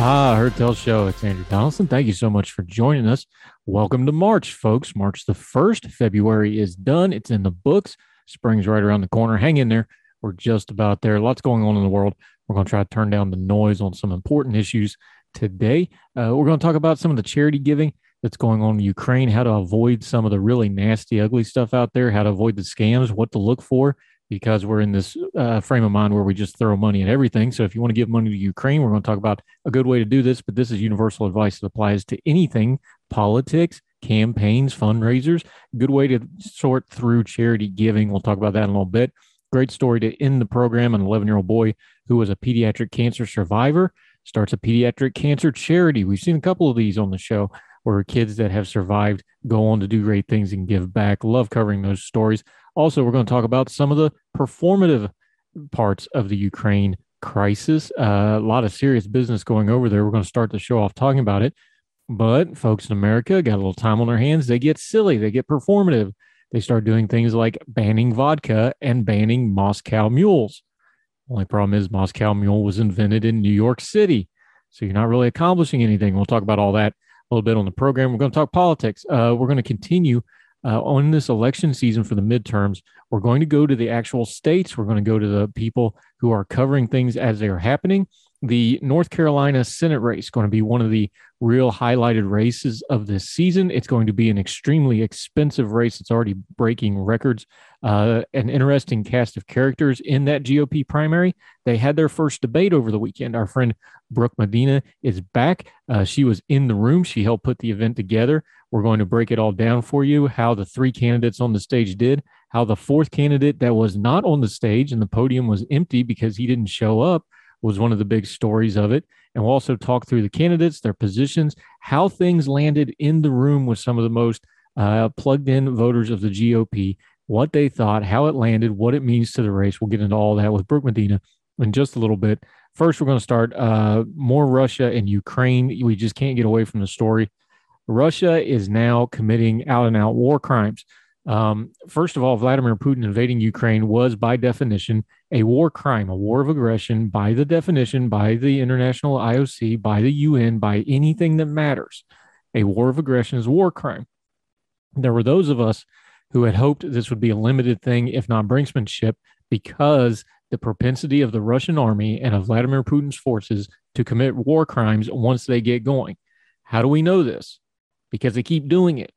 Ah, Heard Tell Show. It's Andrew Donaldson. Thank you so much for joining us. Welcome to March, folks. March the 1st. February is done. It's in the books. Spring's right around the corner. Hang in there. We're just about there. Lots going on in the world. We're going to try to turn down the noise on some important issues today. Uh, we're going to talk about some of the charity giving that's going on in Ukraine, how to avoid some of the really nasty, ugly stuff out there, how to avoid the scams, what to look for, because we're in this uh, frame of mind where we just throw money at everything. So if you want to give money to Ukraine, we're going to talk about a good way to do this. But this is universal advice that applies to anything politics, campaigns, fundraisers. Good way to sort through charity giving. We'll talk about that in a little bit. Great story to end the program. An 11 year old boy who was a pediatric cancer survivor starts a pediatric cancer charity. We've seen a couple of these on the show where kids that have survived go on to do great things and give back. Love covering those stories. Also, we're going to talk about some of the performative parts of the Ukraine crisis. Uh, a lot of serious business going over there. We're going to start the show off talking about it. But folks in America got a little time on their hands. They get silly, they get performative. They start doing things like banning vodka and banning Moscow mules. Only problem is Moscow mule was invented in New York City. So you're not really accomplishing anything. We'll talk about all that a little bit on the program. We're going to talk politics. Uh, we're going to continue uh, on this election season for the midterms, we're going to go to the actual states. We're going to go to the people who are covering things as they are happening. The North Carolina Senate race going to be one of the real highlighted races of this season. It's going to be an extremely expensive race. It's already breaking records. Uh, an interesting cast of characters in that GOP primary. They had their first debate over the weekend. Our friend Brooke Medina is back. Uh, she was in the room. She helped put the event together. We're going to break it all down for you how the three candidates on the stage did, how the fourth candidate that was not on the stage and the podium was empty because he didn't show up was one of the big stories of it. And we'll also talk through the candidates, their positions, how things landed in the room with some of the most uh, plugged in voters of the GOP, what they thought, how it landed, what it means to the race. We'll get into all that with Brooke Medina in just a little bit. First, we're going to start uh, more Russia and Ukraine. We just can't get away from the story. Russia is now committing out and out war crimes. Um, first of all, Vladimir Putin invading Ukraine was, by definition, a war crime, a war of aggression, by the definition, by the international IOC, by the UN, by anything that matters. A war of aggression is a war crime. There were those of us who had hoped this would be a limited thing, if not brinksmanship, because the propensity of the Russian army and of Vladimir Putin's forces to commit war crimes once they get going. How do we know this? because they keep doing it.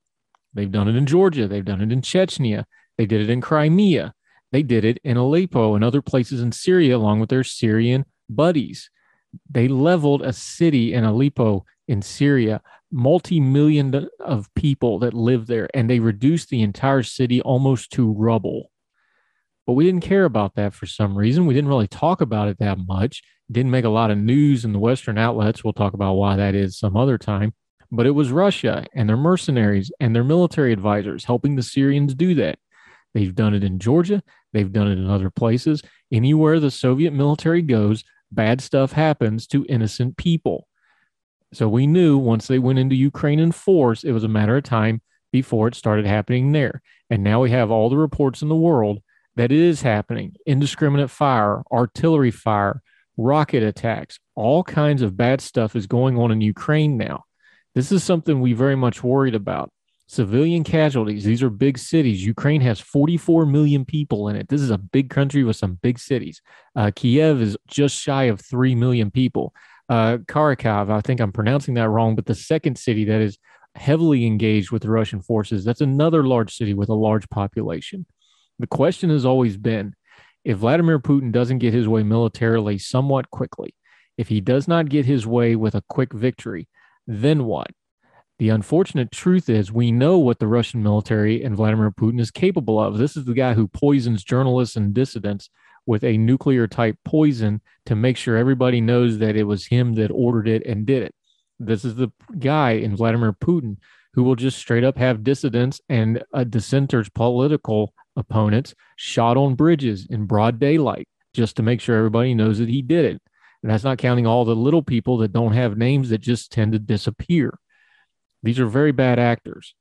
They've done it in Georgia, they've done it in Chechnya, they did it in Crimea, they did it in Aleppo and other places in Syria, along with their Syrian buddies. They leveled a city in Aleppo in Syria, multi million of people that live there, and they reduced the entire city almost to rubble. But we didn't care about that for some reason. We didn't really talk about it that much. didn't make a lot of news in the Western outlets. We'll talk about why that is some other time. But it was Russia and their mercenaries and their military advisors helping the Syrians do that. They've done it in Georgia. They've done it in other places. Anywhere the Soviet military goes, bad stuff happens to innocent people. So we knew once they went into Ukraine in force, it was a matter of time before it started happening there. And now we have all the reports in the world that it is happening indiscriminate fire, artillery fire, rocket attacks, all kinds of bad stuff is going on in Ukraine now. This is something we very much worried about. Civilian casualties. These are big cities. Ukraine has 44 million people in it. This is a big country with some big cities. Uh, Kiev is just shy of 3 million people. Uh, Kharkiv, I think I'm pronouncing that wrong, but the second city that is heavily engaged with the Russian forces, that's another large city with a large population. The question has always been if Vladimir Putin doesn't get his way militarily somewhat quickly, if he does not get his way with a quick victory, then what? The unfortunate truth is, we know what the Russian military and Vladimir Putin is capable of. This is the guy who poisons journalists and dissidents with a nuclear type poison to make sure everybody knows that it was him that ordered it and did it. This is the guy in Vladimir Putin who will just straight up have dissidents and uh, dissenters, political opponents, shot on bridges in broad daylight just to make sure everybody knows that he did it. And that's not counting all the little people that don't have names that just tend to disappear. These are very bad actors.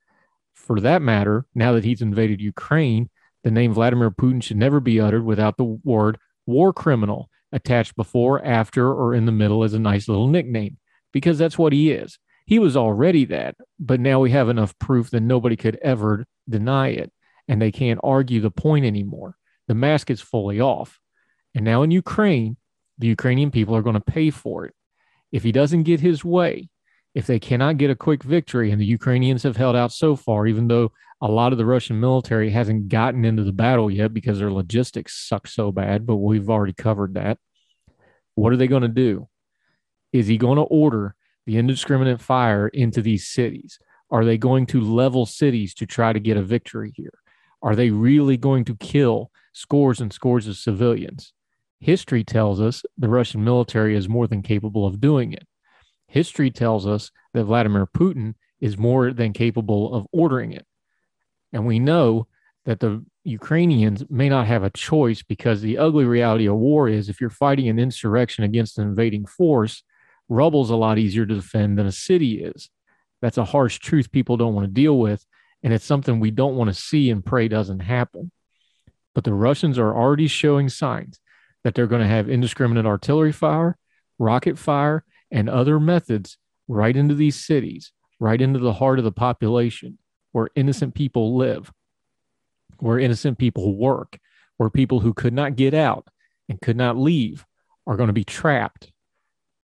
For that matter, now that he's invaded Ukraine, the name Vladimir Putin should never be uttered without the word war criminal attached before, after, or in the middle as a nice little nickname, because that's what he is. He was already that, but now we have enough proof that nobody could ever deny it, and they can't argue the point anymore. The mask is fully off. And now in Ukraine, the Ukrainian people are going to pay for it. If he doesn't get his way, if they cannot get a quick victory, and the Ukrainians have held out so far, even though a lot of the Russian military hasn't gotten into the battle yet because their logistics suck so bad, but we've already covered that. What are they going to do? Is he going to order the indiscriminate fire into these cities? Are they going to level cities to try to get a victory here? Are they really going to kill scores and scores of civilians? History tells us the Russian military is more than capable of doing it. History tells us that Vladimir Putin is more than capable of ordering it. And we know that the Ukrainians may not have a choice because the ugly reality of war is if you're fighting an insurrection against an invading force, rubble's a lot easier to defend than a city is. That's a harsh truth people don't want to deal with. And it's something we don't want to see and pray doesn't happen. But the Russians are already showing signs that they're going to have indiscriminate artillery fire, rocket fire, and other methods right into these cities, right into the heart of the population where innocent people live, where innocent people work, where people who could not get out and could not leave are going to be trapped.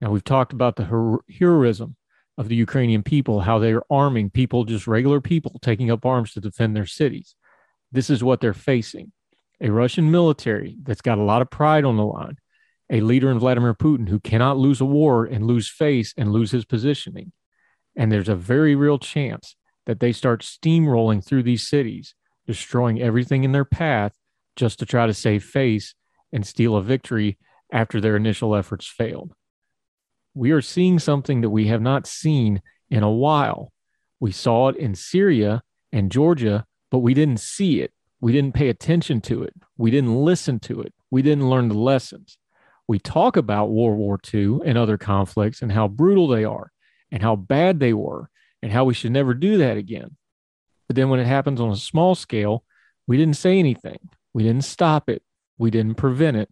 Now, we've talked about the heroism of the Ukrainian people, how they're arming people, just regular people, taking up arms to defend their cities. This is what they're facing a Russian military that's got a lot of pride on the line, a leader in Vladimir Putin who cannot lose a war and lose face and lose his positioning. And there's a very real chance that they start steamrolling through these cities, destroying everything in their path just to try to save face and steal a victory after their initial efforts failed. We are seeing something that we have not seen in a while. We saw it in Syria and Georgia, but we didn't see it. We didn't pay attention to it. We didn't listen to it. We didn't learn the lessons. We talk about World War II and other conflicts and how brutal they are and how bad they were and how we should never do that again. But then when it happens on a small scale, we didn't say anything. We didn't stop it. We didn't prevent it.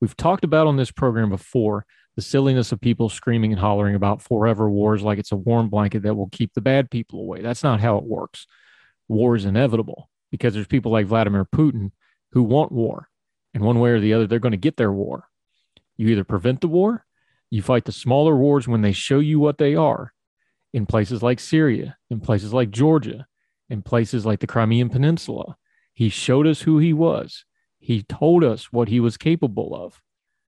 We've talked about on this program before the silliness of people screaming and hollering about forever wars like it's a warm blanket that will keep the bad people away. That's not how it works. War is inevitable because there's people like Vladimir Putin who want war. And one way or the other, they're going to get their war. You either prevent the war, you fight the smaller wars when they show you what they are in places like Syria, in places like Georgia, in places like the Crimean Peninsula. He showed us who he was. He told us what he was capable of.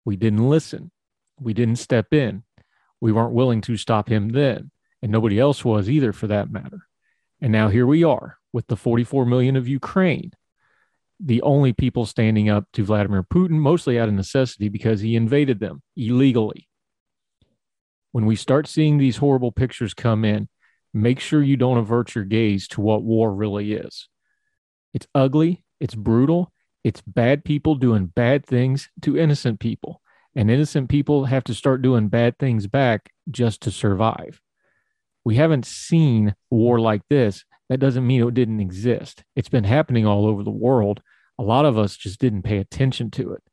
We didn't listen. We didn't step in. We weren't willing to stop him then, and nobody else was either for that matter. And now here we are with the 44 million of Ukraine, the only people standing up to Vladimir Putin, mostly out of necessity because he invaded them illegally. When we start seeing these horrible pictures come in, make sure you don't avert your gaze to what war really is. It's ugly, it's brutal, it's bad people doing bad things to innocent people. And innocent people have to start doing bad things back just to survive. We haven't seen war like this that doesn't mean it didn't exist. It's been happening all over the world. A lot of us just didn't pay attention to it.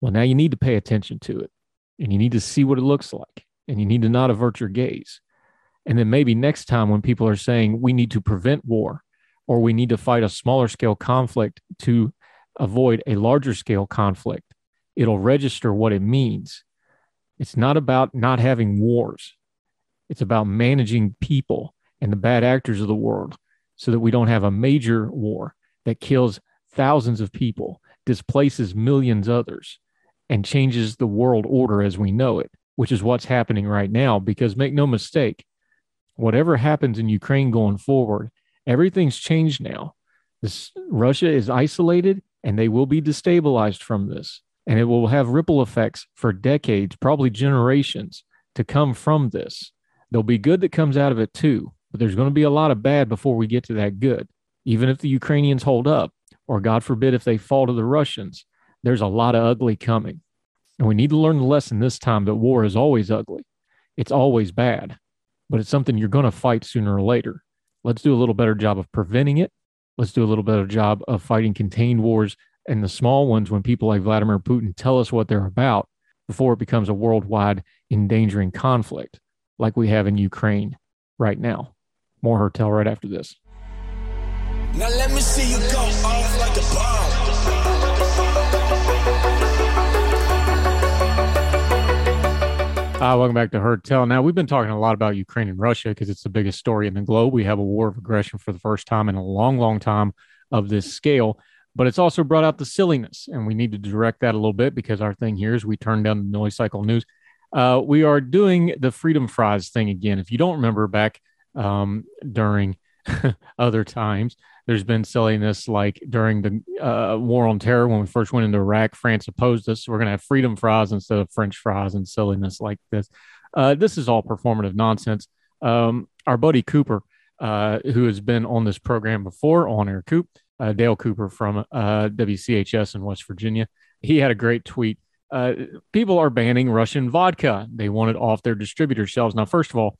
Well, now you need to pay attention to it and you need to see what it looks like and you need to not avert your gaze. And then maybe next time when people are saying we need to prevent war or we need to fight a smaller scale conflict to avoid a larger scale conflict, it'll register what it means. It's not about not having wars. It's about managing people and the bad actors of the world so that we don't have a major war that kills thousands of people, displaces millions others, and changes the world order as we know it, which is what's happening right now. Because make no mistake, whatever happens in Ukraine going forward, everything's changed now. This, Russia is isolated and they will be destabilized from this. And it will have ripple effects for decades, probably generations to come from this. There'll be good that comes out of it too, but there's going to be a lot of bad before we get to that good. Even if the Ukrainians hold up, or God forbid if they fall to the Russians, there's a lot of ugly coming. And we need to learn the lesson this time that war is always ugly. It's always bad, but it's something you're going to fight sooner or later. Let's do a little better job of preventing it. Let's do a little better job of fighting contained wars and the small ones when people like Vladimir Putin tell us what they're about before it becomes a worldwide endangering conflict like we have in Ukraine right now. More Heard Tell right after this. Now let me see you go off like a bomb. Uh, welcome back to Heard Tell. Now, we've been talking a lot about Ukraine and Russia because it's the biggest story in the globe. We have a war of aggression for the first time in a long, long time of this scale but it's also brought out the silliness, and we need to direct that a little bit because our thing here is we turn down the noise cycle news. Uh, we are doing the freedom fries thing again. If you don't remember back um, during other times, there's been silliness like during the uh, war on terror when we first went into Iraq, France opposed us. We're going to have freedom fries instead of French fries and silliness like this. Uh, this is all performative nonsense. Um, our buddy Cooper, uh, who has been on this program before on Air Coop, uh, Dale Cooper from uh, WCHS in West Virginia. He had a great tweet. Uh, people are banning Russian vodka. They want it off their distributor shelves. Now, first of all,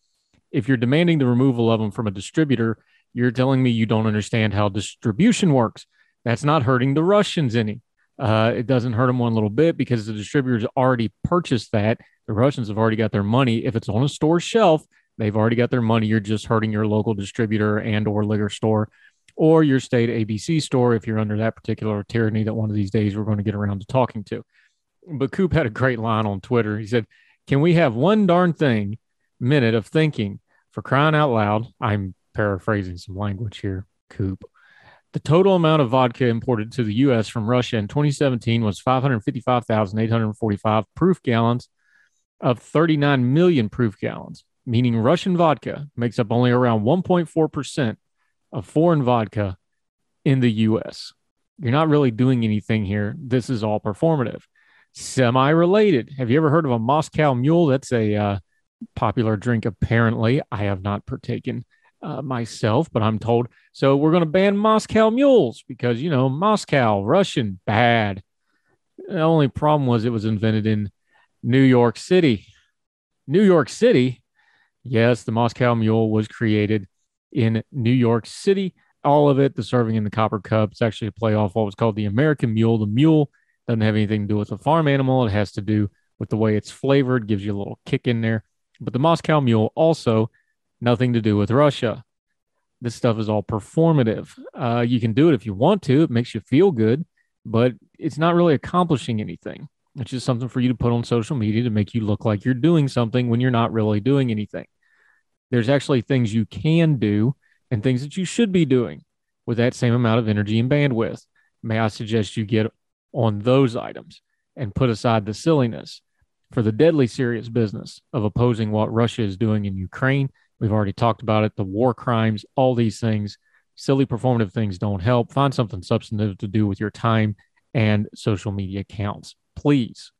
if you're demanding the removal of them from a distributor, you're telling me you don't understand how distribution works. That's not hurting the Russians any. Uh, it doesn't hurt them one little bit because the distributors already purchased that. The Russians have already got their money. If it's on a store shelf, they've already got their money. You're just hurting your local distributor and or liquor store or your state ABC store if you're under that particular tyranny that one of these days we're going to get around to talking to. But Coop had a great line on Twitter. He said, Can we have one darn thing minute of thinking for crying out loud? I'm paraphrasing some language here, Coop. The total amount of vodka imported to the U.S. from Russia in 2017 was 555,845 proof gallons of 39 million proof gallons, meaning Russian vodka makes up only around 1.4% of foreign vodka in the US. You're not really doing anything here. This is all performative. Semi related. Have you ever heard of a Moscow Mule? That's a uh, popular drink, apparently. I have not partaken uh, myself, but I'm told. So we're going to ban Moscow Mules because, you know, Moscow, Russian, bad. The only problem was it was invented in New York City. New York City, yes, the Moscow Mule was created in New York City. All of it, the serving in the Copper Cup, it's actually a play off what was called the American Mule. The mule doesn't have anything to do with the farm animal, it has to do with the way it's flavored, gives you a little kick in there. But the Moscow Mule also nothing to do with Russia. This stuff is all performative. Uh, you can do it if you want to, it makes you feel good, but it's not really accomplishing anything. It's just something for you to put on social media to make you look like you're doing something when you're not really doing anything there's actually things you can do and things that you should be doing with that same amount of energy and bandwidth. May I suggest you get on those items and put aside the silliness for the deadly serious business of opposing what Russia is doing in Ukraine. We've already talked about it, the war crimes, all these things. Silly performative things don't help. Find something substantive to do with your time and social media accounts, please.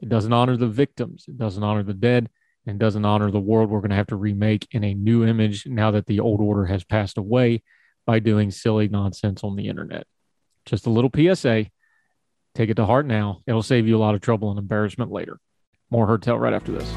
It doesn't honor the victims, it doesn't honor the dead, and doesn't honor the world we're going to have to remake in a new image now that the old order has passed away by doing silly nonsense on the internet. Just a little PSA. Take it to heart now. It'll save you a lot of trouble and embarrassment later. More Heard Tell right after this.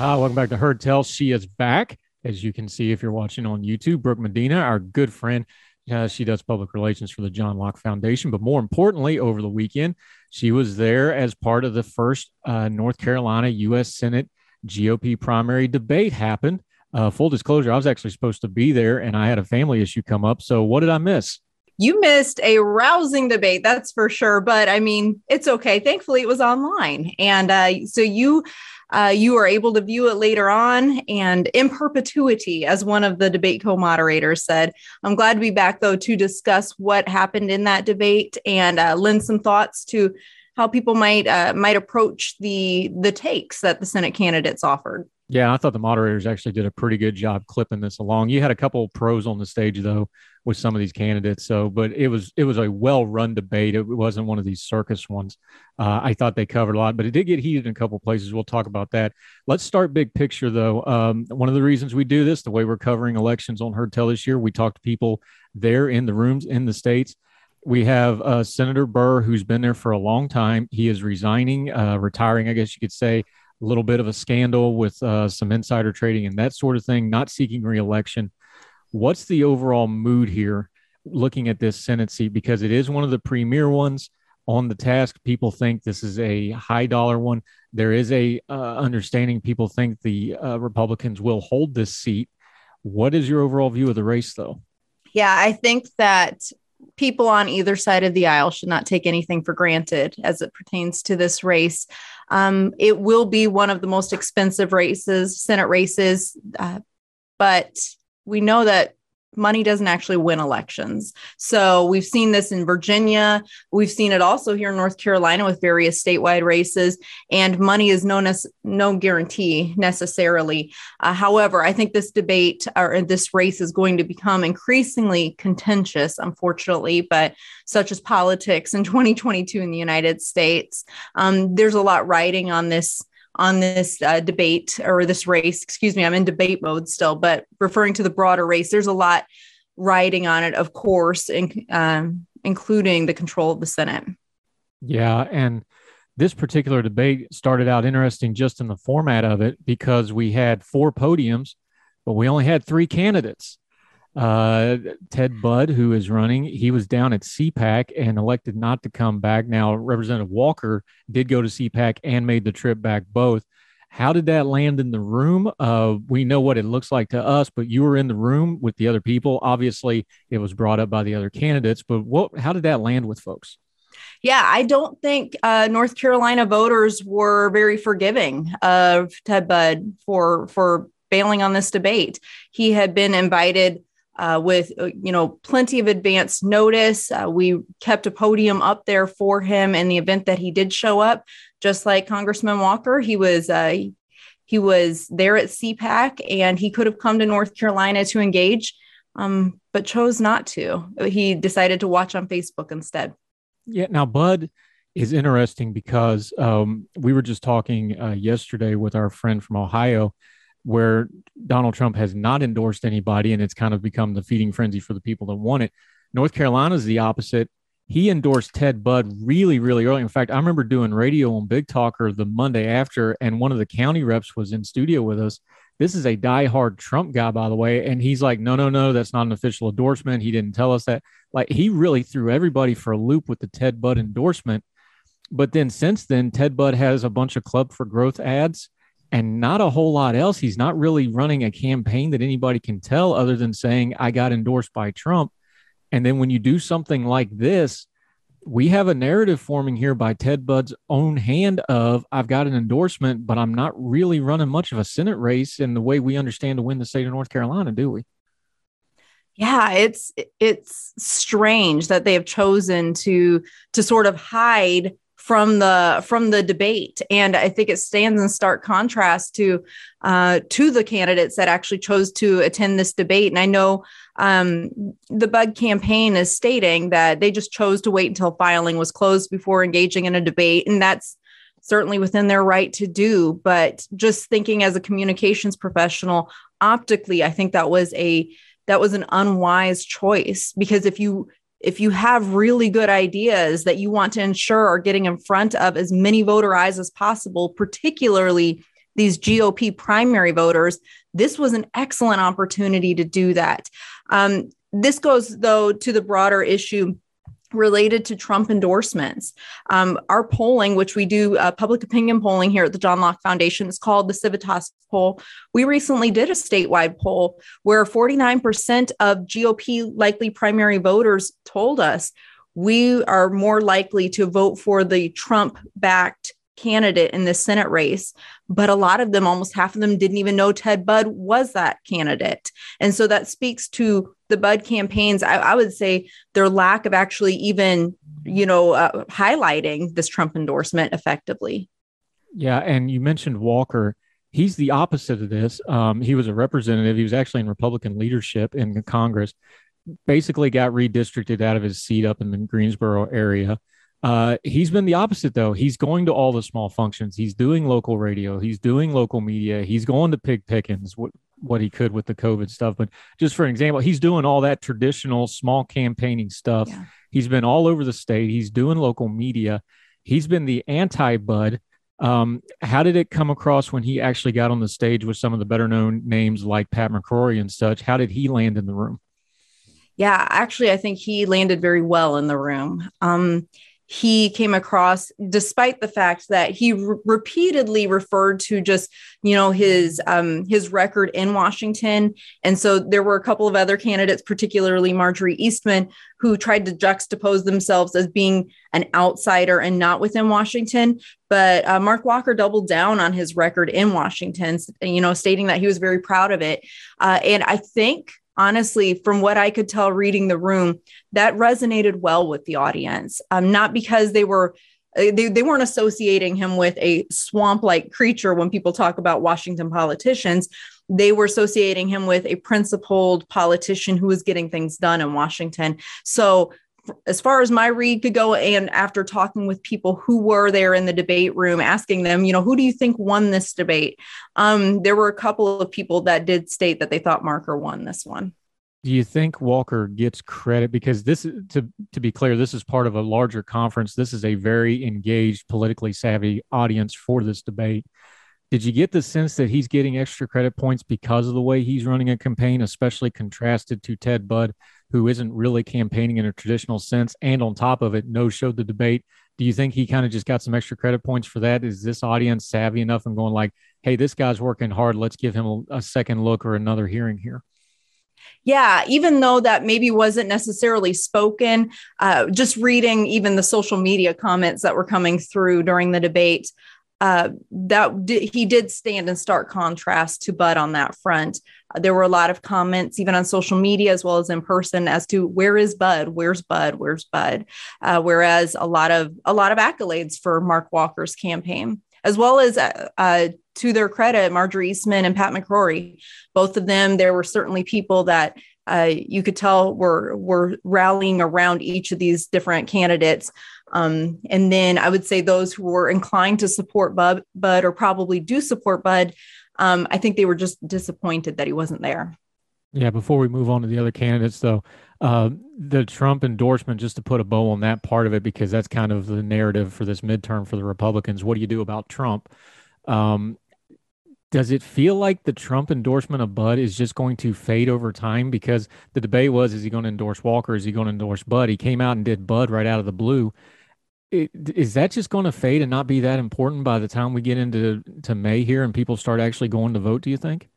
Ah, welcome back to Heard Tell. She is back as you can see if you're watching on YouTube. Brooke Medina, our good friend, uh, she does public relations for the John Locke Foundation. But more importantly, over the weekend, she was there as part of the first uh, North Carolina U.S. Senate GOP primary debate happened. Uh, full disclosure, I was actually supposed to be there and I had a family issue come up. So, what did I miss? You missed a rousing debate, that's for sure. But I mean, it's okay. Thankfully, it was online. And uh, so you uh, you are able to view it later on and in perpetuity, as one of the debate co moderators said. I'm glad to be back, though, to discuss what happened in that debate and uh, lend some thoughts to how people might uh, might approach the the takes that the Senate candidates offered. Yeah, I thought the moderators actually did a pretty good job clipping this along. You had a couple pros on the stage though with some of these candidates. So, but it was it was a well run debate. It wasn't one of these circus ones. Uh, I thought they covered a lot, but it did get heated in a couple places. We'll talk about that. Let's start big picture though. Um, one of the reasons we do this, the way we're covering elections on Heard Tell this year, we talk to people there in the rooms in the states. We have uh, Senator Burr, who's been there for a long time. He is resigning, uh, retiring, I guess you could say a little bit of a scandal with uh, some insider trading and that sort of thing, not seeking reelection. What's the overall mood here looking at this Senate seat? Because it is one of the premier ones on the task. People think this is a high dollar one. There is a uh, understanding people think the uh, Republicans will hold this seat. What is your overall view of the race, though? Yeah, I think that people on either side of the aisle should not take anything for granted as it pertains to this race. Um, it will be one of the most expensive races, Senate races, uh, but we know that money doesn't actually win elections. So we've seen this in Virginia. We've seen it also here in North Carolina with various statewide races, and money is no, nece- no guarantee necessarily. Uh, however, I think this debate or this race is going to become increasingly contentious, unfortunately, but such as politics in 2022 in the United States. Um, there's a lot riding on this on this uh, debate or this race. Excuse me, I'm in debate mode still, but referring to the broader race, there's a lot riding on it, of course, in, um, including the control of the Senate. Yeah. And this particular debate started out interesting just in the format of it because we had four podiums, but we only had three candidates. Uh, Ted Budd, who is running, he was down at CPAC and elected not to come back. Now, Representative Walker did go to CPAC and made the trip back both. How did that land in the room? Uh, we know what it looks like to us, but you were in the room with the other people. Obviously, it was brought up by the other candidates, but what? How did that land with folks? Yeah, I don't think uh, North Carolina voters were very forgiving of Ted Budd for for bailing on this debate. He had been invited uh, with uh, you know plenty of advance notice. Uh, we kept a podium up there for him in the event that he did show up. Just like Congressman Walker, he was uh, he was there at CPAC and he could have come to North Carolina to engage, um, but chose not to. He decided to watch on Facebook instead. Yeah. Now, Budd is interesting because um, we were just talking uh, yesterday with our friend from Ohio where Donald Trump has not endorsed anybody and it's kind of become the feeding frenzy for the people that want it. North Carolina is the opposite. He endorsed Ted Budd really, really early. In fact, I remember doing radio on Big Talker the Monday after, and one of the county reps was in studio with us. This is a diehard Trump guy, by the way. And he's like, no, no, no, that's not an official endorsement. He didn't tell us that. Like, he really threw everybody for a loop with the Ted Budd endorsement. But then since then, Ted Budd has a bunch of Club for Growth ads and not a whole lot else. He's not really running a campaign that anybody can tell other than saying, I got endorsed by Trump. And then when you do something like this, we have a narrative forming here by Ted Budd's own hand of I've got an endorsement, but I'm not really running much of a Senate race in the way we understand to win the state of North Carolina, do we? Yeah, it's it's strange that they have chosen to to sort of hide from the from the debate. And i think it stands in stark contrast to uh, to the candidates that actually chose to attend this debate. And i know um, the Budd campaign is stating that they just chose to wait until filing was closed before engaging in a debate. And that's certainly within their right to do. But just thinking as a communications professional optically i think that was a that was an unwise choice. Because if you if you have really good ideas that you want to ensure are getting in front of as many voter eyes as possible, particularly these GOP primary voters, this was an excellent opportunity to do that. Um, this goes, though, to the broader issue related to Trump endorsements. Um, our polling, which we do uh, public opinion polling here at the John Locke Foundation, is called the Civitas poll. We recently did a statewide poll where 49% of GOP likely primary voters told us we are more likely to vote for the Trump backed candidate in the Senate race, but a lot of them, almost half of them, didn't even know Ted Budd was that candidate. And so that speaks to the budd campaigns. I, I would say their lack of actually even, you know, uh, highlighting this Trump endorsement effectively. Yeah. And you mentioned Walker. He's the opposite of this. Um, he was a representative. He was actually in Republican leadership in Congress. Basically, got redistricted out of his seat up in the Greensboro area. Uh, he's been the opposite though. He's going to all the small functions. He's doing local radio. He's doing local media. He's going to Pig Pickens, what, he could with the COVID stuff. But just for an example, he's doing all that traditional small campaigning stuff. Yeah. He's been all over the state. He's doing local media. He's been the anti Budd. Um, how did it come across when he actually got on the stage with some of the better known names like Pat McCrory and such? How did he land in the room? Yeah, actually, I think he landed very well in the room. Um, he came across despite the fact that he re- repeatedly referred to just you know his um his record in Washington. And so there were a couple of other candidates particularly Marjorie Eastman who tried to juxtapose themselves as being an outsider and not within Washington. But uh, Mark Walker doubled down on his record in Washington you know stating that he was very proud of it. Uh, and I think honestly, from what I could tell reading the room, that resonated well with the audience. Um, not because they were uh, they, they weren't associating him with a swamp like creature when people talk about Washington politicians. They were associating him with a principled politician who was getting things done in Washington. So as far as my read could go and after talking with people who were there in the debate room asking them you know who do you think won this debate? Um, there were a couple of people that did state that they thought marker won this one. Do you think walker gets credit? Because this to, to be clear this is part of a larger conference. This is a very engaged politically savvy audience for this debate. Did you get the sense that he's getting extra credit points because of the way he's running a campaign especially contrasted to ted budd who isn't really campaigning in a traditional sense, and on top of it, no showed the debate. Do you think he kind of just got some extra credit points for that? Is this audience savvy enough and going like, "Hey, this guy's working hard. Let's give him a, a second look or another hearing here"? yeah even though that maybe wasn't necessarily spoken uh, just reading even the social media comments that were coming through during the debate uh, that he did stand in stark contrast to Budd on that front. Uh, there were a lot of comments, even on social media as well as in person, as to where is Budd? Where's Budd? Where's Budd? Uh, whereas a lot of a lot of accolades for Mark Walker's campaign, as well as uh, uh, to their credit, Marjorie Eastman and Pat McCrory, both of them. There were certainly people that uh, you could tell were were rallying around each of these different candidates. Um, and then I would say those who were inclined to support Budd, Budd or probably do support Budd, um, I think they were just disappointed that he wasn't there. Yeah. Before we move on to the other candidates, though, uh, the Trump endorsement, just to put a bow on that part of it, because that's kind of the narrative for this midterm for the Republicans. What do you do about Trump? Um, does it feel like the Trump endorsement of Budd is just going to fade over time? Because the debate was, is he going to endorse Walker? Is he going to endorse Budd? He came out and did Budd right out of the blue. It, is that just going to fade and not be that important by the time we get into to May here and people start actually going to vote? Do you think?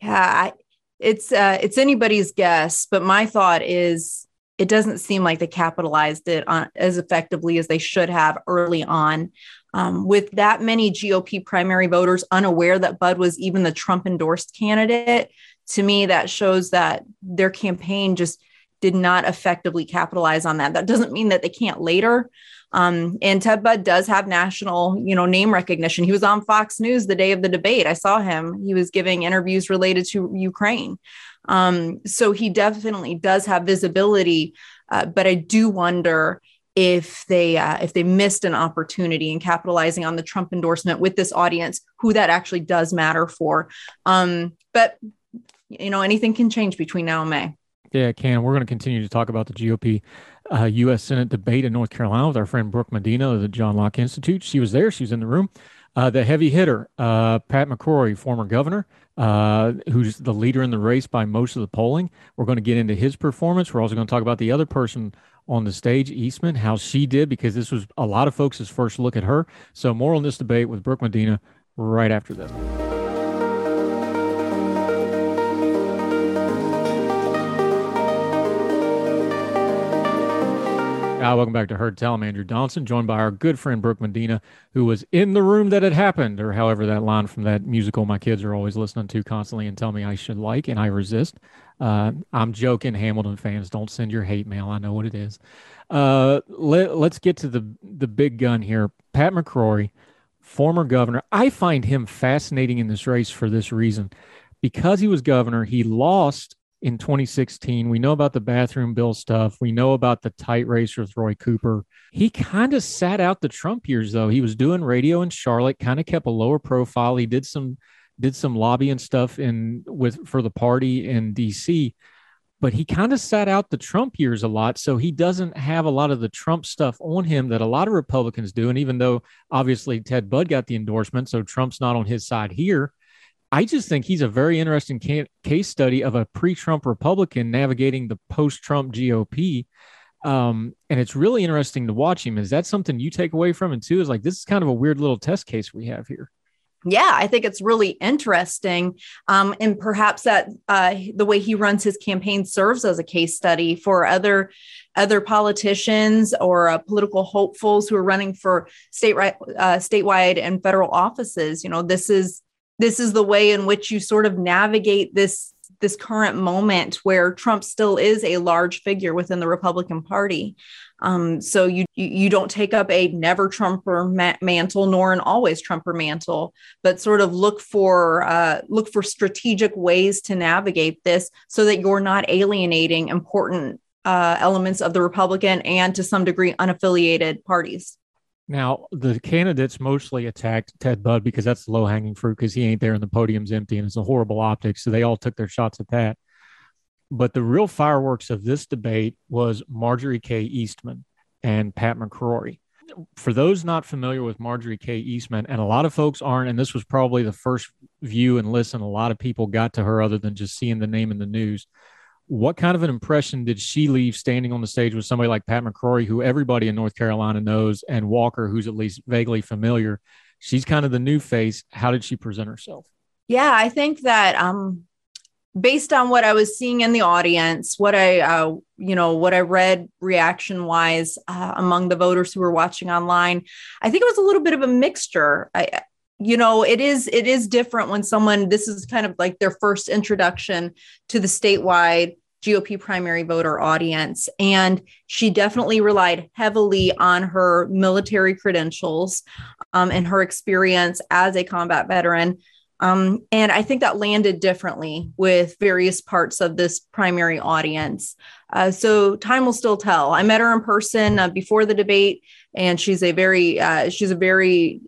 Yeah, I, it's uh, it's anybody's guess, but my thought is it doesn't seem like they capitalized it on as effectively as they should have early on um, with that many GOP primary voters unaware that Budd was even the Trump endorsed candidate, to me, that shows that their campaign just did not effectively capitalize on that. That doesn't mean that they can't later. Um, and Ted Budd does have national, you know, name recognition. He was on Fox News the day of the debate. I saw him. He was giving interviews related to Ukraine. Um, so he definitely does have visibility. Uh, but I do wonder if they uh, if they missed an opportunity in capitalizing on the Trump endorsement with this audience, who that actually does matter for. Um, but you know, anything can change between now and May. Yeah, it can. We're going to continue to talk about the GOP uh, U.S. Senate debate in North Carolina with our friend Brooke Medina of the John Locke Institute. She was there. She was in the room. Uh, the heavy hitter, uh, Pat McCrory, former governor, uh, who's the leader in the race by most of the polling. We're going to get into his performance. We're also going to talk about the other person on the stage, Eastman, how she did, because this was a lot of folks' first look at her. So, more on this debate with Brooke Medina right after this. Uh, welcome back to Heard Tell. I'm Andrew Donaldson, joined by our good friend Brooke Medina, who was in the room that it happened, or however that line from that musical my kids are always listening to constantly and tell me I should like, and I resist. Uh, I'm joking, Hamilton fans. Don't send your hate mail. I know what it is. Uh, let, let's get to the the big gun here. Pat McCrory, former governor. I find him fascinating in this race for this reason. Because he was governor, he lost in 2016. We know about the bathroom bill stuff. We know about the tight race with Roy Cooper. He kind of sat out the Trump years, though. He was doing radio in Charlotte, kind of kept a lower profile. He did some did some lobbying stuff in with for the party in DC but he kind of sat out the Trump years a lot. So he doesn't have a lot of the Trump stuff on him that a lot of Republicans do. And even though obviously Ted Budd got the endorsement, so Trump's not on his side here, I just think he's a very interesting case study of a pre Trump Republican navigating the post Trump GOP. Um, and it's really interesting to watch him. Is that something you take away from it too? Is like, this is kind of a weird little test case we have here yeah, I think it's really interesting. Um, and perhaps that uh, the way he runs his campaign serves as a case study for other other politicians or uh, political hopefuls who are running for state uh, statewide and federal offices. You know, this is this is the way in which you sort of navigate this this current moment where Trump still is a large figure within the Republican Party. Um, so you you don't take up a never Trumper ma- mantle nor an always Trumper mantle, but sort of look for uh, look for strategic ways to navigate this so that you're not alienating important uh, elements of the Republican and to some degree unaffiliated parties. Now, the candidates mostly attacked Ted Budd because that's the low hanging fruit because he ain't there and the podium's empty and it's a horrible optics. So they all took their shots at that. But the real fireworks of this debate was Marjorie K. Eastman and Pat McCrory. For those not familiar with Marjorie K. Eastman, and a lot of folks aren't, and this was probably the first view and listen a lot of people got to her other than just seeing the name in the news. What kind of an impression did she leave standing on the stage with somebody like Pat McCrory, who everybody in North Carolina knows, and Walker, who's at least vaguely familiar? She's kind of the new face. How did she present herself? Yeah, I think that um, based on what I was seeing in the audience, what I, uh, you know, what I read reaction wise uh, among the voters who were watching online, I think it was a little bit of a mixture. I, you know it is it is different when someone this is kind of like their first introduction to the statewide GOP primary voter audience. And she definitely relied heavily on her military credentials um, and her experience as a combat veteran. Um, and I think that landed differently with various parts of this primary audience. Uh, so time will still tell. I met her in person uh, before the debate, and she's a very uh, she's a very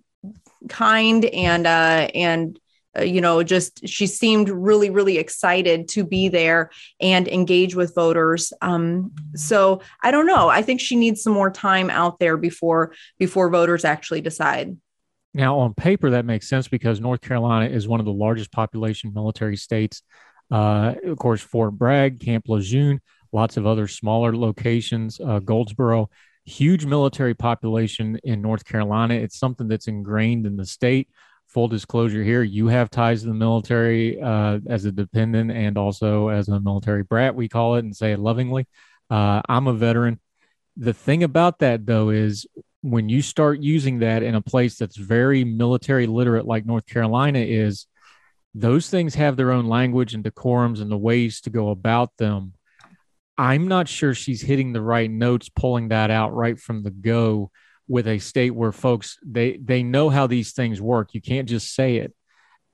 kind and uh, and uh, you know just she seemed really really excited to be there and engage with voters. Um, so i don't know. I think she needs some more time out there before before voters actually decide. Now on paper that makes sense because north carolina is one of the largest population military states. Uh, of course fort bragg camp lejeune lots of other smaller locations uh, goldsboro huge military population in North Carolina. It's something that's ingrained in the state. Full disclosure here, you have ties to the military uh, as a dependent and also as a military brat, we call it and say it lovingly. Uh, I'm a veteran. The thing about that, though, is when you start using that in a place that's very military literate, like North Carolina is, those things have their own language and decorums and the ways to go about them I'm not sure she's hitting the right notes, pulling that out right from the go with a state where folks they they know how these things work. You can't just say it.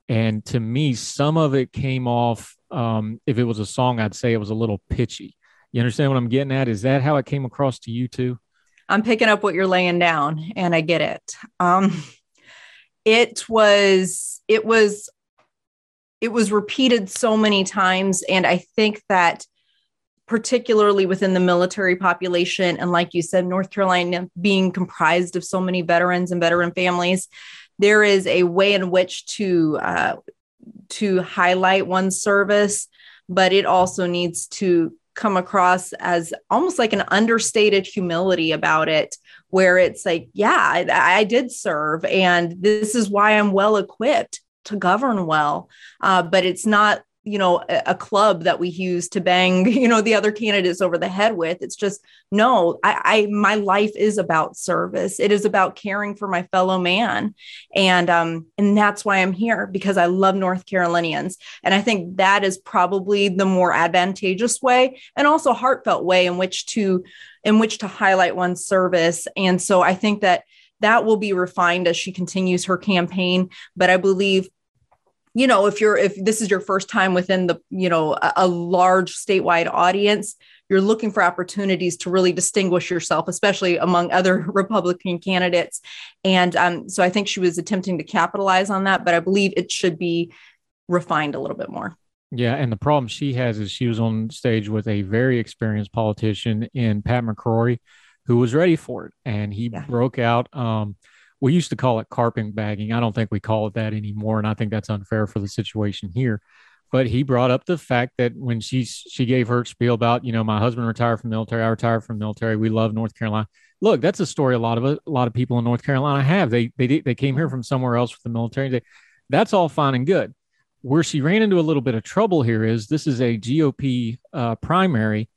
And to me, some of it came off. Um, if it was a song, I'd say it was a little pitchy. You understand what I'm getting at? Is that how it came across to you too? I'm picking up what you're laying down, and I get it. Um, it was it was it was repeated so many times, and I think that particularly within the military population. And like you said, North Carolina being comprised of so many veterans and veteran families, there is a way in which to uh, to highlight one's service, but it also needs to come across as almost like an understated humility about it where it's like yeah I, I did serve and this is why i'm well equipped to govern well uh, but it's not you know a, club that we use to bang you know the other candidates over the head with. It's just no I, I my life is about service. It is about caring for my fellow man. And um and that's why i'm here because i love north carolinians. And i think that is probably the more advantageous way and also heartfelt way in which to in which to highlight one's service. And so i think that that will be refined as she continues her campaign. But I believe you know if you're if this is your first time within the you know a, a, large statewide audience you're looking for opportunities to really distinguish yourself especially among other republican candidates and um, so i think she was attempting to capitalize on that but i believe it should be refined a little bit more yeah, and the problem she has is she was on stage with a very experienced politician in Pat McCrory, who was ready for it, and he yeah. broke out. Um, we used to call it carpet bagging. I don't think we call it that anymore, and I think that's unfair for the situation here. But he brought up the fact that when she she gave her spiel about, you know, my husband retired from military, I retired from military. We love North Carolina. Look, that's a story a lot of a lot of people in North Carolina have. They they they came here from somewhere else with the military. They, that's all fine and good where she ran into a little bit of trouble here is this is a GOP uh, primary,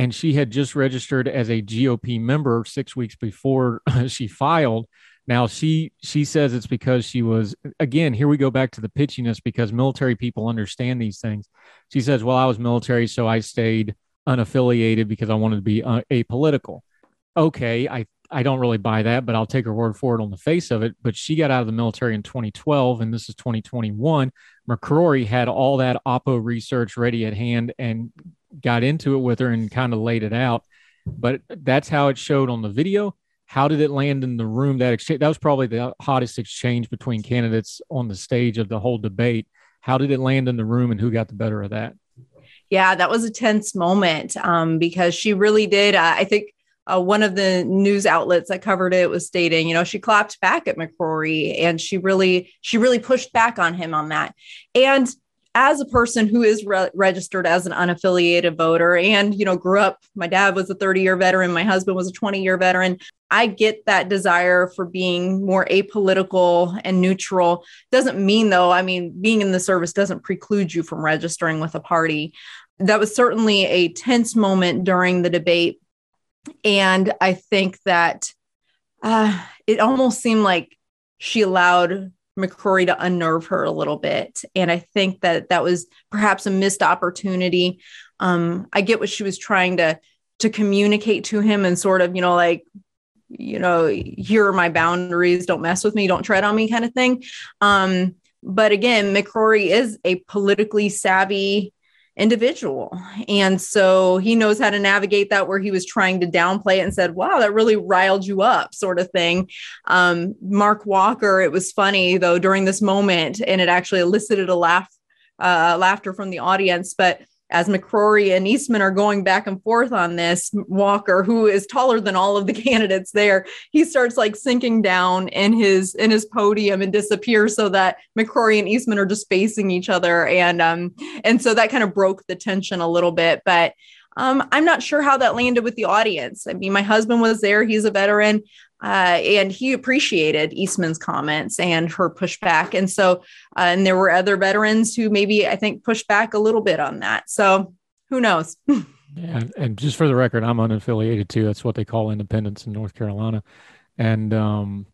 and she had just registered as a GOP member six weeks before she filed. Now she she says it's because she was again here we go back to the pitchiness because military people understand these things. She says, "Well, I was military, so I stayed unaffiliated because I wanted to be uh, apolitical." Okay, I I don't really buy that, but I'll take her word for it on the face of it. But she got out of the military in 2012, and this is 2021. McCrory had all that Oppo research ready at hand and got into it with her and kind of laid it out. But that's how it showed on the video. How did it land in the room? That exchange that was probably the hottest exchange between candidates on the stage of the whole debate. How did it land in the room, and who got the better of that? Yeah, that was a tense moment um, because she really did. Uh, I think uh, one of the news outlets that covered it was stating, you know, she clapped back at McCrory and she really, she really pushed back on him on that. And as a person who is re- registered as an unaffiliated voter and you know grew up my dad was a 30 year veteran my husband was a 20 year veteran i get that desire for being more apolitical and neutral. Doesn't mean though i mean being in the service doesn't preclude you from registering with a party. That was certainly a tense moment during the debate and I think that uh, it almost seemed like she allowed McCrory to unnerve her a little bit. And I think that that was perhaps a missed opportunity. Um, I get what she was trying to to communicate to him and sort of, you know, like, you know, here are my boundaries, don't mess with me, don't tread on me kind of thing. Um, but again, McCrory is a politically savvy individual. And so he knows how to navigate that where he was trying to downplay it and said, wow, that really riled you up, sort of thing. Um, Mark Walker, it was funny though during this moment, and it actually elicited a laugh, uh, laughter from the audience. But as McCrory and Eastman are going back and forth on this, Walker, who is taller than all of the candidates there, he starts like sinking down in his in his podium and disappears so that McCrory and Eastman are just facing each other. And um, and so that kind of broke the tension a little bit. But um, I'm not sure how that landed with the audience. I mean, my husband was there, he's a veteran. Uh, and he appreciated Eastman's comments and her pushback. And so, uh, and there were other veterans who maybe I think pushed back a little bit on that. So who knows? yeah. And just for the record, I'm unaffiliated too. That's what they call independents in North Carolina. And, um,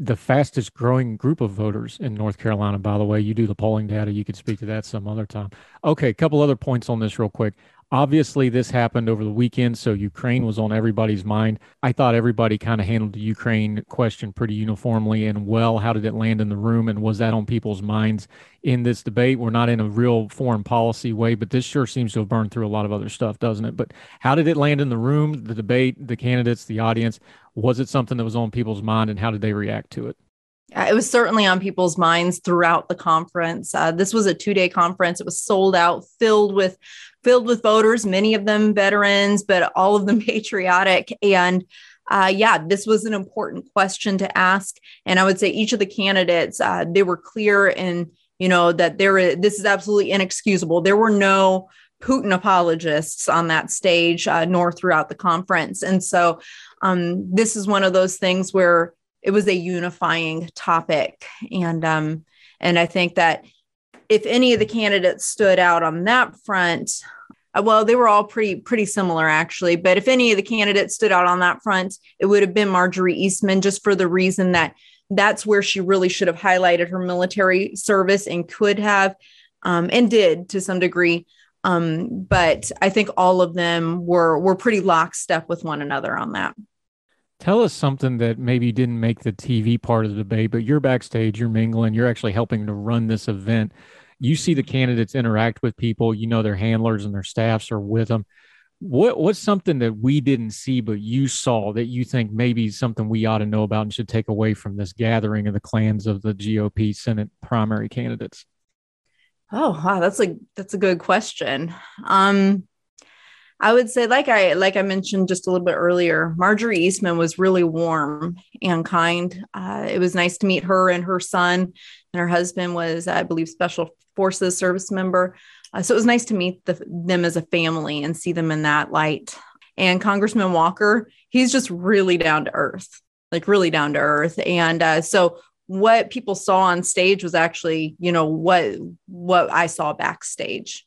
the fastest growing group of voters in North Carolina, by the way. You do the polling data. You could speak to that some other time. Okay, a couple other points on this, real quick. Obviously, this happened over the weekend, so Ukraine was on everybody's mind. I thought everybody kind of handled the Ukraine question pretty uniformly and well. How did it land in the room, and was that on people's minds in this debate? We're not in a real foreign policy way, but this sure seems to have burned through a lot of other stuff, doesn't it? But how did it land in the room, the debate, the candidates, the audience? Was it something that was on people's mind, and how did they react to it? it was certainly on people's minds throughout the conference. Uh, this was a two-day conference. It was sold out, filled with filled with voters, many of them veterans, but all of them patriotic. And uh, yeah, this was an important question to ask. And I would say each of the candidates, uh, they were clear in, you know, that there is, this is absolutely inexcusable. There were no Putin apologists on that stage, uh, nor throughout the conference. And so um, this is one of those things where it was a unifying topic. And um, and I think that if any of the candidates stood out on that front, well, they were all pretty pretty similar actually. But if any of the candidates stood out on that front, it would have been Marjorie Eastman, just for the reason that that's where she really should have highlighted her military service and could have, um, and did to some degree. Um, but I think all of them were were pretty lockstep with one another on that. Tell us something that maybe didn't make the TV part of the debate, but you're backstage, you're mingling, you're actually helping to run this event. You see the candidates interact with people, you know their handlers and their staffs are with them. What what's something that we didn't see but you saw that you think maybe something we ought to know about and should take away from this gathering of the clans of the GOP Senate primary candidates? Oh wow, that's a that's a good question. Um, I would say, like I like I mentioned just a little bit earlier, Marjorie Eastman was really warm and kind. Uh, it was nice to meet her and her son, and her husband was, I believe, special forces service member. Uh, so it was nice to meet the, them as a family and see them in that light. And Congressman Walker, he's just really down to earth, like really down to earth. And uh, so what people saw on stage was actually, you know, what what I saw backstage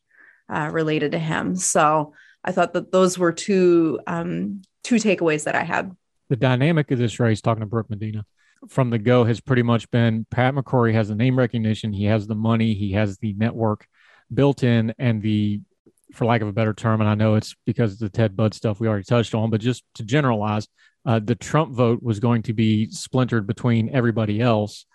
uh, related to him. So I thought that those were two um, two takeaways that I had. The dynamic of this race, talking to Brooke Medina from the go, has pretty much been Pat McCrory has the name recognition, he has the money, he has the network built in, and the for lack of a better term, and I know it's because of the Ted Budd stuff we already touched on, but just to generalize, uh, the Trump vote was going to be splintered between everybody else.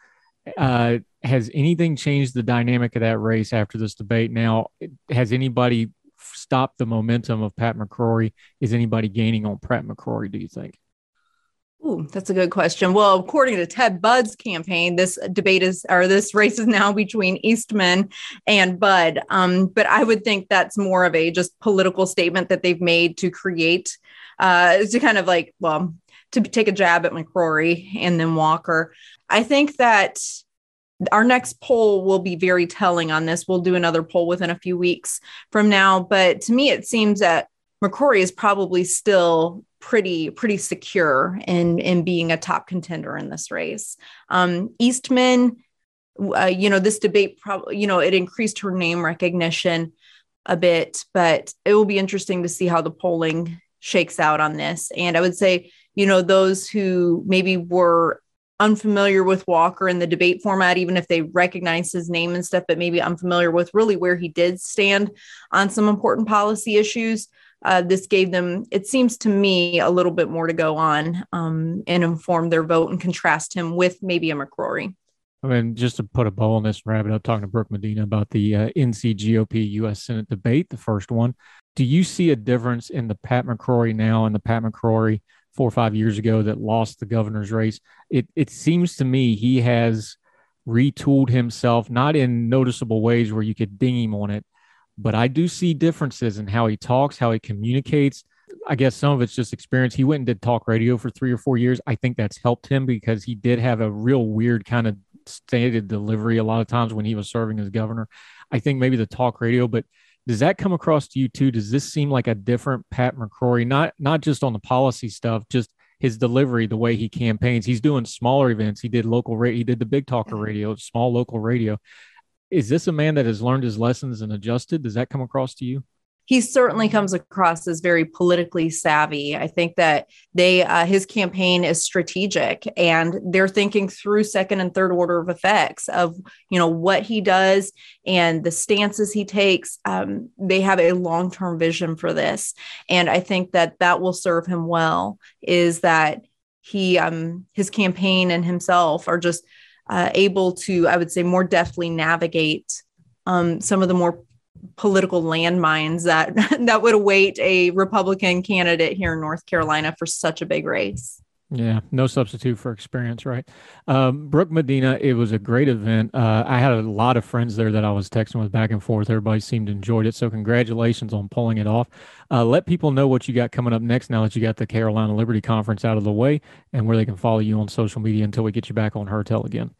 Uh, has anything changed the dynamic of that race after this debate? Now, has anybody stopped the momentum of Pat McCrory? Is anybody gaining on Pat McCrory, do you think? Ooh, that's a good question. Well, according to Ted Budd's campaign, this debate is or this race is now between Eastman and Budd. Um, but I would think that's more of a just political statement that they've made to create, uh, to kind of like, well, to take a jab at McCrory and then Walker. I think that our next poll will be very telling on this. We'll do another poll within a few weeks from now. But to me, it seems that McCrory is probably still pretty pretty secure in in being a top contender in this race. Um, Eastman, uh, you know, this debate probably you know it increased her name recognition a bit, but it will be interesting to see how the polling shakes out on this. And I would say, you know, those who maybe were unfamiliar with Walker in the debate format, even if they recognize his name and stuff, but maybe unfamiliar with really where he did stand on some important policy issues. Uh, this gave them, it seems to me, a little bit more to go on um, and inform their vote and contrast him with maybe a McCrory. I mean, just to put a bow on this and wrap it up, talking to Brooke Medina about the uh, NC GOP U.S. Senate debate, the first one. Do you see a difference in the Pat McCrory now and the Pat McCrory four or five years ago that lost the governor's race. It it seems to me he has retooled himself, not in noticeable ways where you could ding him on it, but I do see differences in how he talks, how he communicates. I guess some of it's just experience. He went and did talk radio for three or four years. I think that's helped him because he did have a real weird kind of stated delivery a lot of times when he was serving as governor. I think maybe the talk radio, but does that come across to you too? Does this seem like a different Pat McCrory? Not not just on the policy stuff, just his delivery, the way he campaigns. He's doing smaller events. He did local radio. He did the Big Talker radio, small local radio. Is this a man that has learned his lessons and adjusted? Does that come across to you? he certainly comes across as very politically savvy. I think that they uh, his campaign is strategic and they're thinking through second and third order of effects of you know what he does and the stances he takes. Um, they have a long term vision for this, and I think that that will serve him well. Is that he um, his campaign and himself are just uh, able to, I would say, more deftly navigate um, some of the more political landmines that that would await a Republican candidate here in North Carolina for such a big race. Yeah, no substitute for experience, right? Um, Brooke Medina, it was a great event. Uh, I had a lot of friends there that I was texting with back and forth. Everybody seemed to enjoy it. So, congratulations on pulling it off. Uh, let people know what you got coming up next now that you got the Carolina Liberty Conference out of the way and where they can follow you on social media until we get you back on Heard Tell again.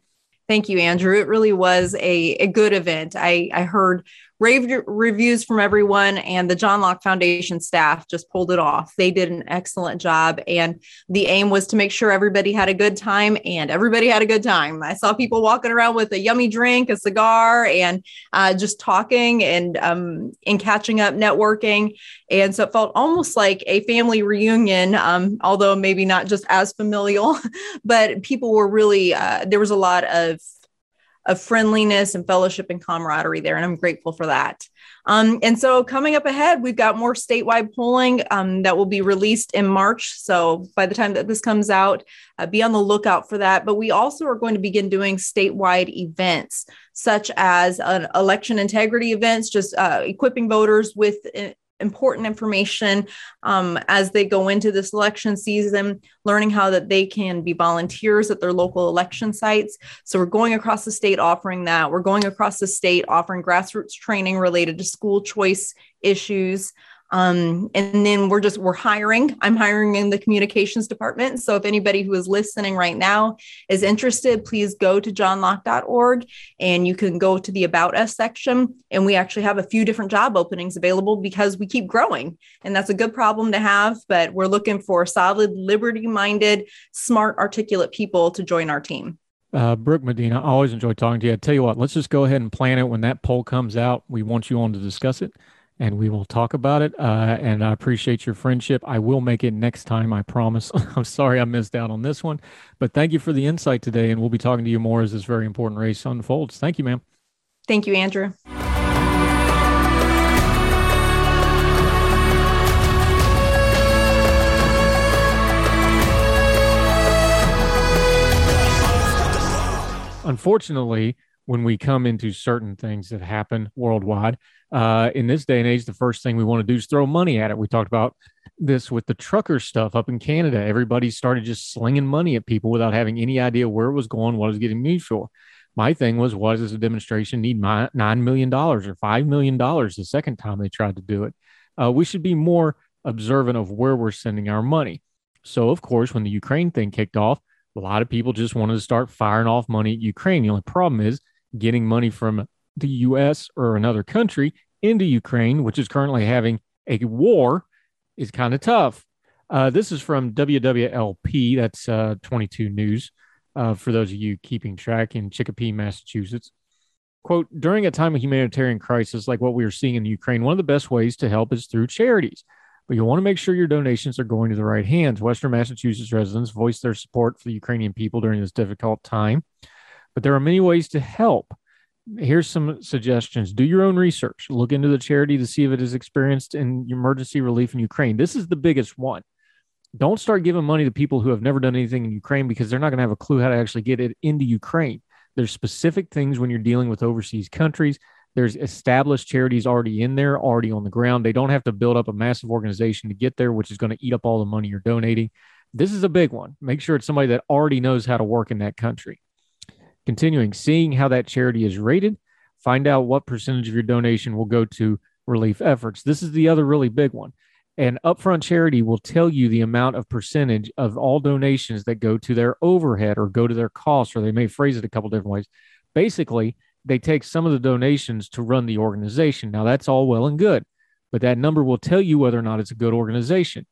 Thank you, Andrew. It really was a, a good event. I, I heard rave reviews from everyone and the john locke foundation staff just pulled it off. They did an excellent job and the aim was to make sure everybody had a good time and everybody had a good time. I saw people walking around with a yummy drink a cigar and uh, just talking and um, and catching up networking and so it felt almost like a family reunion um, although maybe not just as familial but people were really uh, there was a lot of of friendliness and fellowship and camaraderie there. And I'm grateful for that. Um, and so coming up ahead, we've got more statewide polling um, that will be released in March. So by the time that this comes out, uh, be on the lookout for that. But we also are going to begin doing statewide events such as election integrity events, just uh, equipping voters with uh, important information um, as they go into this election season, learning how that they can be volunteers at their local election sites. So we're going across the state offering that. We're going across the state offering grassroots training related to school choice issues. Um, and then we're just we're hiring. I'm hiring in the communications department. So if anybody who is listening right now is interested, please go to johnlocke.org and you can go to the About Us section. And we actually have a few different job openings available because we keep growing. And that's a good problem to have. But we're looking for solid, liberty-minded, smart, articulate people to join our team. Uh, Brooke Medina, I always enjoy talking to you. I tell you what, let's just go ahead and plan it when that poll comes out. We want you on to discuss it and we will talk about it. Uh, and I appreciate your friendship. I will make it next time, I promise. I'm sorry I missed out on this one, but thank you for the insight today. And we'll be talking to you more as this very important race unfolds. Thank you, ma'am. Thank you, Andrew. Unfortunately, when we come into certain things that happen worldwide. Uh, in this day and age, the first thing we want to do is throw money at it. We talked about this with the trucker stuff up in Canada. Everybody started just slinging money at people without having any idea where it was going, what it was getting used for. My thing was, why does a demonstration need $9 million or $5 million the second time they tried to do it? Uh, we should be more observant of where we're sending our money. So, of course, when the Ukraine thing kicked off, a lot of people just wanted to start firing off money at Ukraine. The only problem is getting money from the US or another country into Ukraine, which is currently having a war, is kind of tough. Uh, this is from WWLP, that's uh, 22 News, uh, for those of you keeping track in Chicopee, Massachusetts. Quote During a time of humanitarian crisis like what we are seeing in Ukraine, one of the best ways to help is through charities. But you want to make sure your donations are going to the right hands. Western Massachusetts residents voiced their support for the Ukrainian people during this difficult time. But there are many ways to help. Here's some suggestions. Do your own research. Look into the charity to see if it is experienced in emergency relief in Ukraine. This is the biggest one. Don't start giving money to people who have never done anything in Ukraine because they're not going to have a clue how to actually get it into Ukraine. There's specific things when you're dealing with overseas countries. There's established charities already in there, already on the ground. They don't have to build up a massive organization to get there, which is going to eat up all the money you're donating. This is a big one. Make sure it's somebody that already knows how to work in that country. Continuing, seeing how that charity is rated, find out what percentage of your donation will go to relief efforts. This is the other really big one. And upfront charity will tell you the amount of percentage of all donations that go to their overhead or go to their costs, or they may phrase it a couple different ways. Basically, they take some of the donations to run the organization. Now, that's all well and good, but that number will tell you whether or not it's a good organization.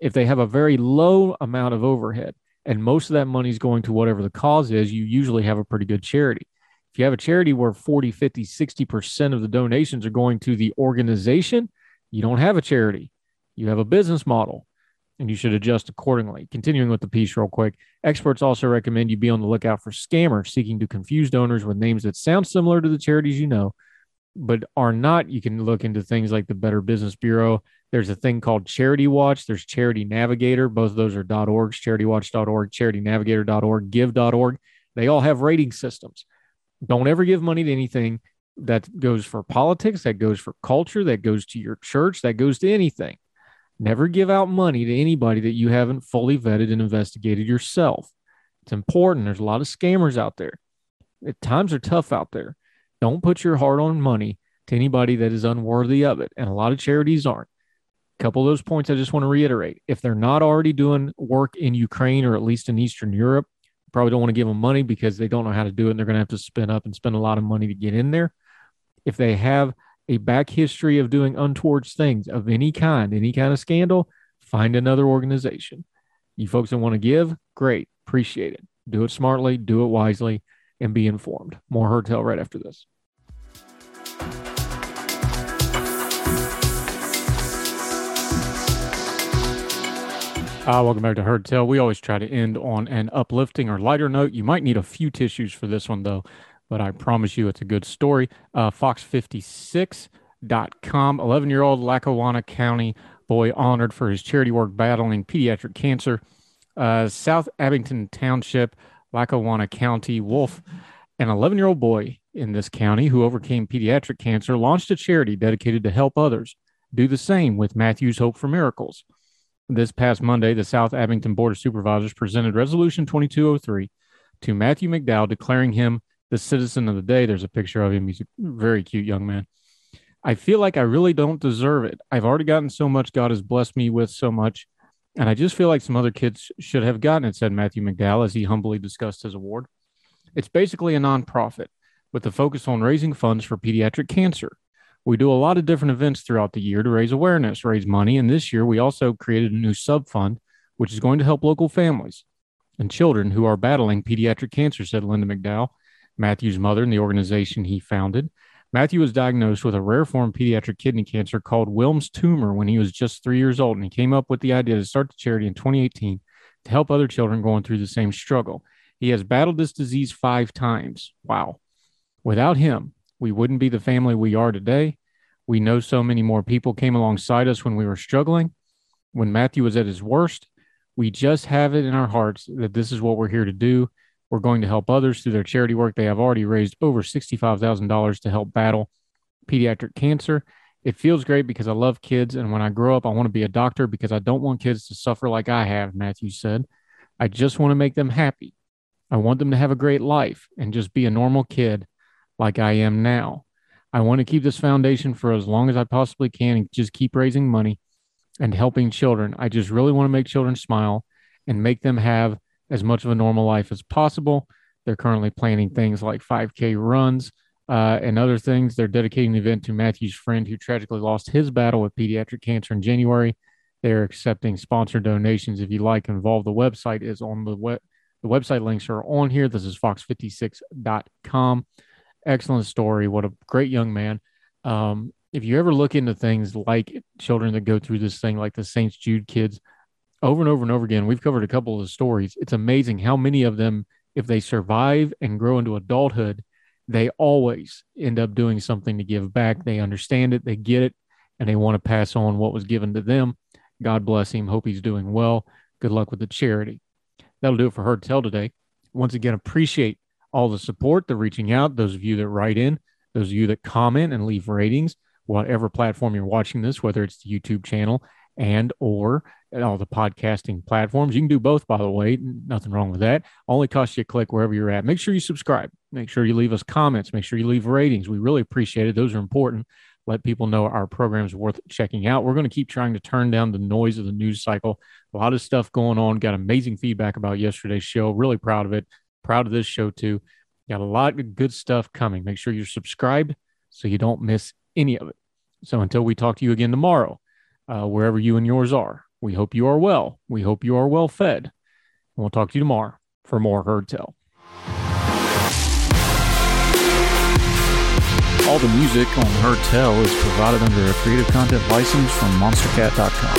If they have a very low amount of overhead, and most of that money is going to whatever the cause is, you usually have a pretty good charity. If you have a charity where 40, 50, 60% of the donations are going to the organization, you don't have a charity. You have a business model and you should adjust accordingly. Continuing with the piece, real quick, experts also recommend you be on the lookout for scammers seeking to confuse donors with names that sound similar to the charities you know, but are not. You can look into things like the Better Business Bureau there's a thing called Charity Watch. There's Charity Navigator. Both of those are .org, CharityWatch.org, CharityNavigator.org, Give.org. They all have rating systems. Don't ever give money to anything that goes for politics, that goes for culture, that goes to your church, that goes to anything. Never give out money to anybody that you haven't fully vetted and investigated yourself. It's important. There's a lot of scammers out there. times are tough out there. Don't put your heart on money to anybody that is unworthy of it. And a lot of charities aren't couple of those points I just want to reiterate. If they're not already doing work in Ukraine or at least in Eastern Europe, probably don't want to give them money because they don't know how to do it and they're going to have to spin up and spend a lot of money to get in there. If they have a back history of doing untoward things of any kind, any kind of scandal, find another organization. You folks that want to give, great, appreciate it. Do it smartly, do it wisely, and be informed. More Heard Tell right after this. Uh, welcome back to Heard Tell. We always try to end on an uplifting or lighter note. You might need a few tissues for this one, though. but I promise you it's a good story. Uh, Fox56.com, 11 year old Lackawanna County boy honored for his charity work battling pediatric cancer. Uh, South Abington Township, Lackawanna County, Wolf, an 11 year old boy in this county who overcame pediatric cancer launched a charity dedicated to help others do the same with Matthew's Hope for Miracles. This past Monday, the South Abington Board of Supervisors presented Resolution 2203 to Matthew McDowell, declaring him the citizen of the day. There's a picture of him. He's a very cute young man. I feel like I really don't deserve it. I've already gotten so much. God has blessed me with so much. And I just feel like some other kids should have gotten it, said Matthew McDowell as he humbly discussed his award. It's basically a nonprofit with a focus on raising funds for pediatric cancer. We do a lot of different events throughout the year to raise awareness, raise money, and this year we also created a new sub fund, which is going to help local families and children who are battling pediatric cancer, said Linda McDowell, Matthew's mother and the organization he founded. Matthew was diagnosed with a rare form of pediatric kidney cancer called Wilms tumor when he was just three years old, and he came up with the idea to start the charity in 2018 to help other children going through the same struggle. He has battled this disease five times. Wow. Without him, we wouldn't be the family we are today. We know so many more people came alongside us when we were struggling. When Matthew was at his worst, we just have it in our hearts that this is what we're here to do. We're going to help others through their charity work. They have already raised over $65,000 to help battle pediatric cancer. It feels great because I love kids. And when I grow up, I want to be a doctor because I don't want kids to suffer like I have, Matthew said. I just want to make them happy. I want them to have a great life and just be a normal kid like I am now. I want to keep this foundation for as long as I possibly can and just keep raising money and helping children. I just really want to make children smile and make them have as much of a normal life as possible. They're currently planning things like 5K runs uh, and other things. They're dedicating the event to Matthew's friend who tragically lost his battle with pediatric cancer in January. They're accepting sponsor donations. If you like, involved, the website is on the web. The website links are on here. This is fox56.com excellent story. What a great young man. Um, if you ever look into things like children that go through this thing, like the St. Jude kids, over and over and over again, we've covered a couple of the stories. It's amazing how many of them, if they survive and grow into adulthood, they always end up doing something to give back. They understand it, they get it, and they want to pass on what was given to them. God bless him. Hope he's doing well. Good luck with the charity. That'll do it for Heard Tell today. Once again, appreciate all the support, the reaching out, those of you that write in, those of you that comment and leave ratings, whatever platform you're watching this, whether it's the YouTube channel and or all the podcasting platforms. You can do both, by the way. Nothing wrong with that. Only costs you a click wherever you're at. Make sure you subscribe. Make sure you leave us comments. Make sure you leave ratings. We really appreciate it. Those are important. Let people know our program's worth checking out. We're going to keep trying to turn down the noise of the news cycle. A lot of stuff going on. Got amazing feedback about yesterday's show. Really proud of it. Proud of this show too. Got a lot of good stuff coming. Make sure you're subscribed so you don't miss any of it. So until we talk to you again tomorrow, uh, wherever you and yours are, we hope you are well. We hope you are well fed. And we'll talk to you tomorrow for more Heard Tell. All the music on Heard Tell is provided under a creative content license from monstercat.com.